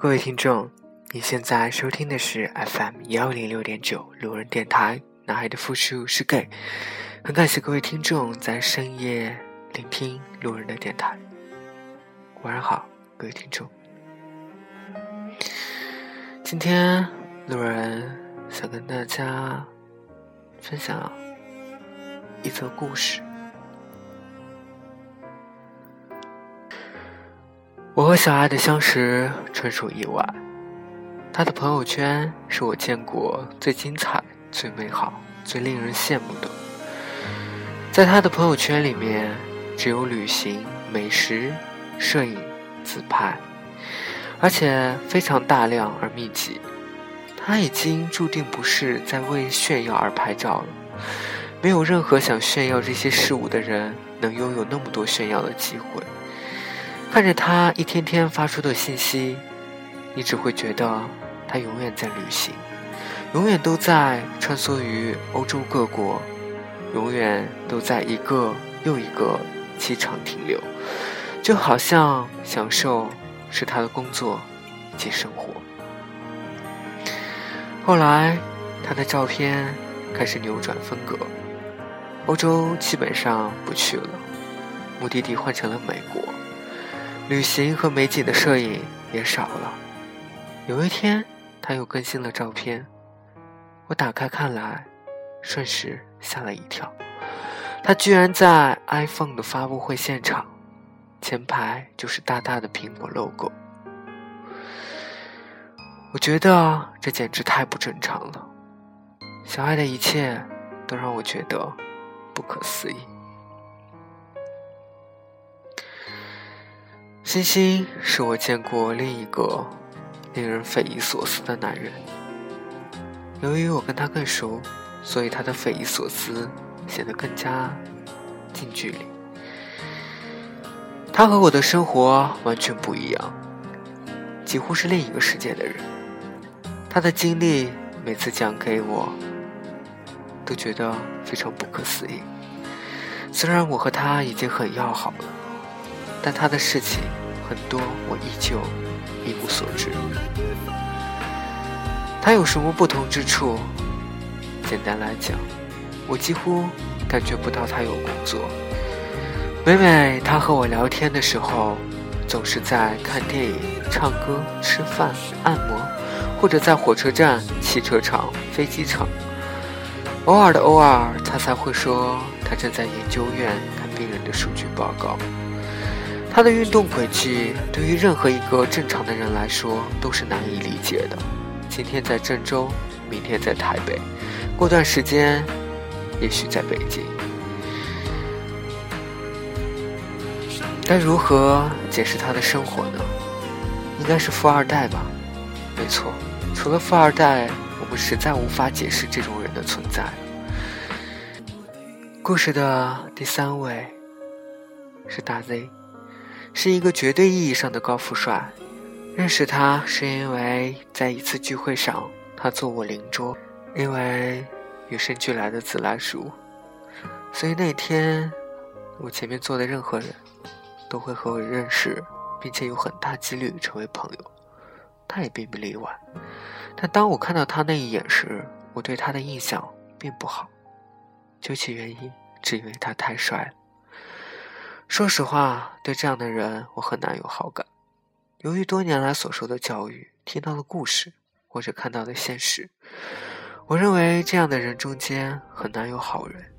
各位听众，你现在收听的是 FM 幺零六点九路人电台。男孩的复数是 gay，很感谢各位听众在深夜聆听路人的电台。晚上好，各位听众。今天路人想跟大家分享一则故事。我和小爱的相识纯属意外，她的朋友圈是我见过最精彩、最美好、最令人羡慕的。在她的朋友圈里面，只有旅行、美食、摄影、自拍，而且非常大量而密集。她已经注定不是在为炫耀而拍照了。没有任何想炫耀这些事物的人能拥有那么多炫耀的机会。看着他一天天发出的信息，你只会觉得他永远在旅行，永远都在穿梭于欧洲各国，永远都在一个又一个机场停留，就好像享受是他的工作以及生活。后来，他的照片开始扭转风格，欧洲基本上不去了，目的地换成了美国。旅行和美景的摄影也少了。有一天，他又更新了照片，我打开看来，瞬时吓了一跳。他居然在 iPhone 的发布会现场，前排就是大大的苹果 logo。我觉得这简直太不正常了。小爱的一切都让我觉得不可思议。星星是我见过另一个令人匪夷所思的男人。由于我跟他更熟，所以他的匪夷所思显得更加近距离。他和我的生活完全不一样，几乎是另一个世界的人。他的经历每次讲给我，都觉得非常不可思议。虽然我和他已经很要好了。但他的事情很多，我依旧一无所知。他有什么不同之处？简单来讲，我几乎感觉不到他有工作。每每他和我聊天的时候，总是在看电影、唱歌、吃饭、按摩，或者在火车站、汽车厂、飞机场。偶尔的偶尔，他才会说他正在研究院看病人的数据报告。他的运动轨迹对于任何一个正常的人来说都是难以理解的。今天在郑州，明天在台北，过段时间，也许在北京。该如何解释他的生活呢？应该是富二代吧。没错，除了富二代，我们实在无法解释这种人的存在。故事的第三位是大 Z。是一个绝对意义上的高富帅。认识他是因为在一次聚会上，他坐我邻桌，因为与生俱来的自来熟，所以那天我前面坐的任何人都会和我认识，并且有很大几率成为朋友。他也并不例外。但当我看到他那一眼时，我对他的印象并不好。究其原因，只因为他太帅了。说实话，对这样的人我很难有好感。由于多年来所受的教育、听到的故事或者看到的现实，我认为这样的人中间很难有好人。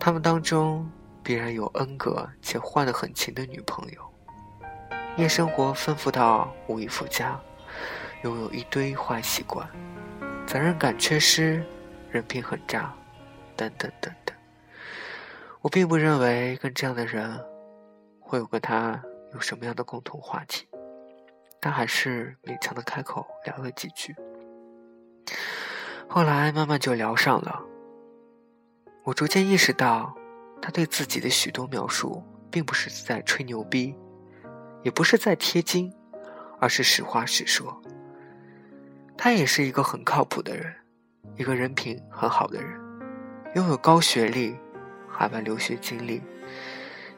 他们当中必然有恩格且换得很勤的女朋友，夜生活丰富到无以复加，拥有一堆坏习惯，责任感缺失，人品很渣，等等等等。我并不认为跟这样的人会有跟他有什么样的共同话题，但还是勉强的开口聊了几句。后来慢慢就聊上了。我逐渐意识到，他对自己的许多描述，并不是在吹牛逼，也不是在贴金，而是实话实说。他也是一个很靠谱的人，一个人品很好的人，拥有高学历。海外留学经历，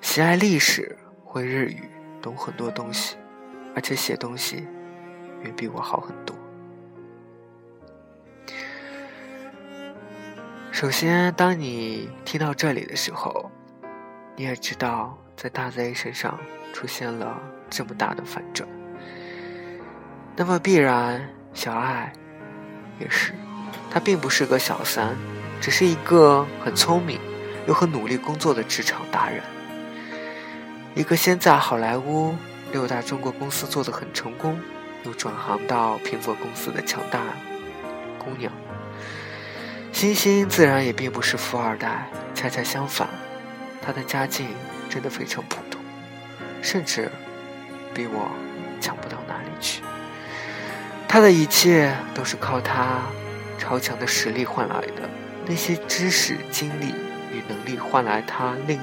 喜爱历史，会日语，懂很多东西，而且写东西远比我好很多。首先，当你听到这里的时候，你也知道，在大 Z 身上出现了这么大的反转，那么必然小爱也是，他并不是个小三，只是一个很聪明又很努力工作的职场达人，一个先在好莱坞六大中国公司做得很成功，又转行到苹果公司的强大姑娘。星星自然也并不是富二代，恰恰相反，她的家境真的非常普通，甚至比我强不到哪里去。她的一切都是靠她超强的实力换来的，那些知识、经历与能力换来他令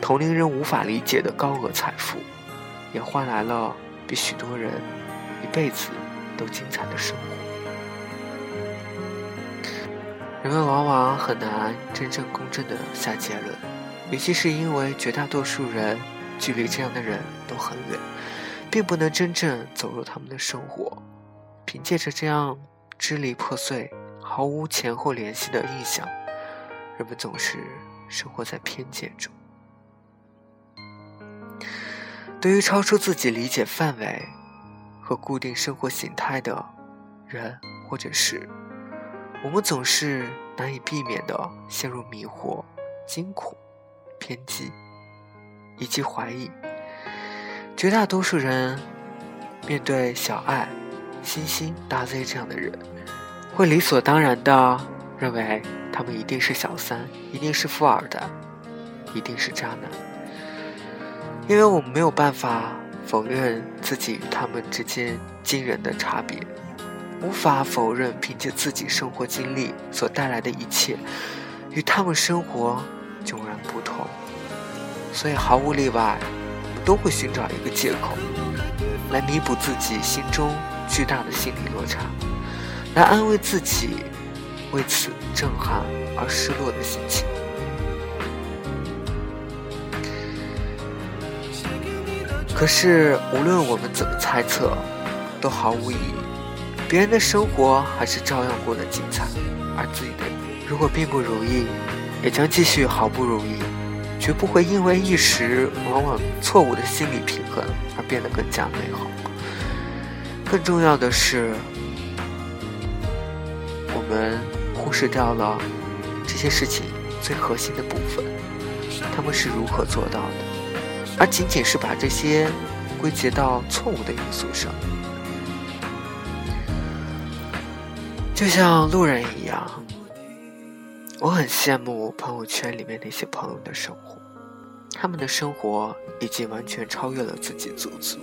同龄人无法理解的高额财富，也换来了比许多人一辈子都精彩的生活。人们往往很难真正公正的下结论，尤其是因为绝大多数人距离这样的人都很远，并不能真正走入他们的生活。凭借着这样支离破碎、毫无前后联系的印象，人们总是生活在偏见中。对于超出自己理解范围和固定生活形态的人或者事。我们总是难以避免的陷入迷惑、惊恐、偏激以及怀疑。绝大多数人面对小爱、星星、大 Z 这样的人，会理所当然的认为他们一定是小三，一定是富二代，一定是渣男，因为我们没有办法否认自己与他们之间惊人的差别。无法否认，凭借自己生活经历所带来的一切，与他们生活迥然不同。所以毫无例外，我们都会寻找一个借口，来弥补自己心中巨大的心理落差，来安慰自己为此震撼而失落的心情。可是，无论我们怎么猜测，都毫无意义。别人的生活还是照样过得精彩，而自己的如果并不如意，也将继续毫不如意，绝不会因为一时往往错误的心理平衡而变得更加美好。更重要的是，我们忽视掉了这些事情最核心的部分，他们是如何做到的，而仅仅是把这些归结到错误的因素上。就像路人一样，我很羡慕朋友圈里面那些朋友的生活，他们的生活已经完全超越了自己足足。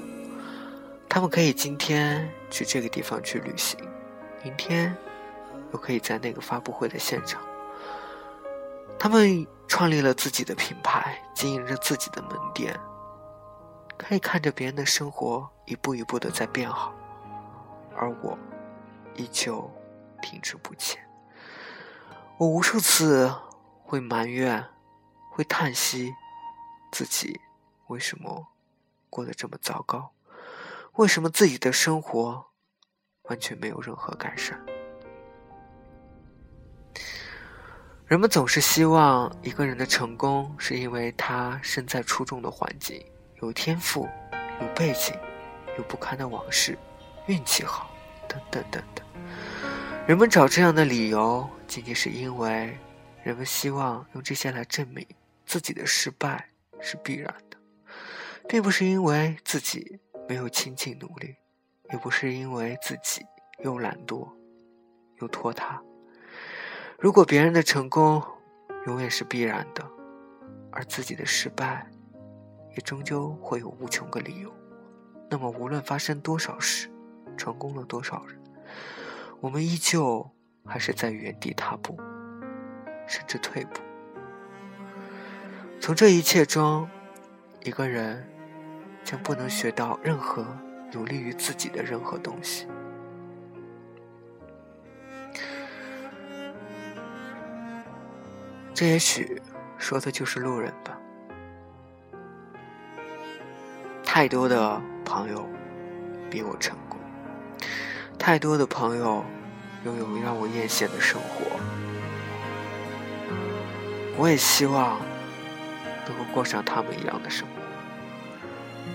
他们可以今天去这个地方去旅行，明天又可以在那个发布会的现场。他们创立了自己的品牌，经营着自己的门店，可以看着别人的生活一步一步的在变好，而我依旧。停滞不前，我无数次会埋怨，会叹息，自己为什么过得这么糟糕？为什么自己的生活完全没有任何改善？人们总是希望一个人的成功是因为他身在出众的环境，有天赋，有背景，有不堪的往事，运气好，等等等等。人们找这样的理由，仅仅是因为人们希望用这些来证明自己的失败是必然的，并不是因为自己没有亲近努力，也不是因为自己又懒惰又拖沓。如果别人的成功永远是必然的，而自己的失败也终究会有无穷个理由，那么无论发生多少事，成功了多少人。我们依旧还是在原地踏步，甚至退步。从这一切中，一个人将不能学到任何有利于自己的任何东西。这也许说的就是路人吧。太多的朋友比我成功。太多的朋友拥有让我艳羡的生活，我也希望能够过上他们一样的生活。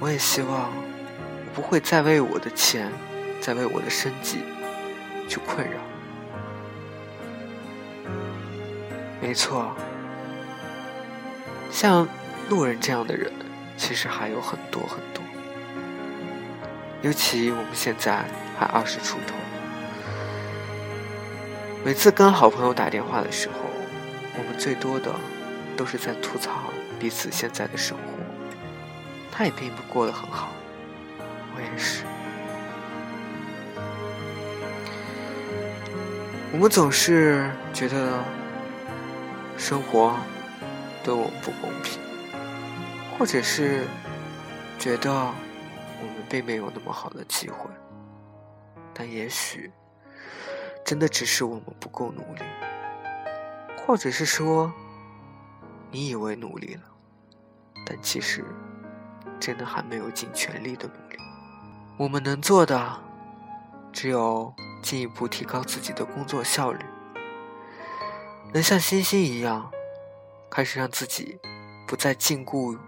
我也希望我不会再为我的钱，再为我的生计去困扰。没错，像路人这样的人，其实还有很多很多。尤其我们现在还二十出头，每次跟好朋友打电话的时候，我们最多的都是在吐槽彼此现在的生活。他也并不过得很好，我也是。我们总是觉得生活对我们不公平，或者是觉得。我们并没有那么好的机会，但也许真的只是我们不够努力，或者是说你以为努力了，但其实真的还没有尽全力的努力。我们能做的只有进一步提高自己的工作效率，能像星星一样，开始让自己不再禁锢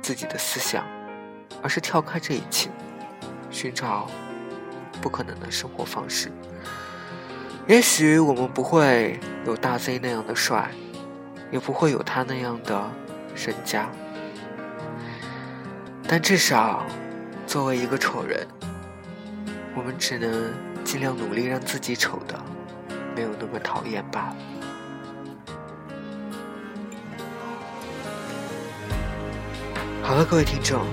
自己的思想。而是跳开这一切，寻找不可能的生活方式。也许我们不会有大 Z 那样的帅，也不会有他那样的身家，但至少作为一个丑人，我们只能尽量努力让自己丑的没有那么讨厌罢了。好了，各位听众。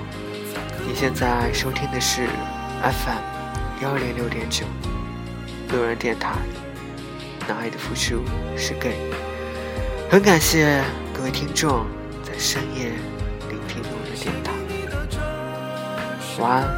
你现在收听的是 FM 幺零六点九路人电台，男爱的付出是 gay，很感谢各位听众在深夜聆听路人电台，晚安，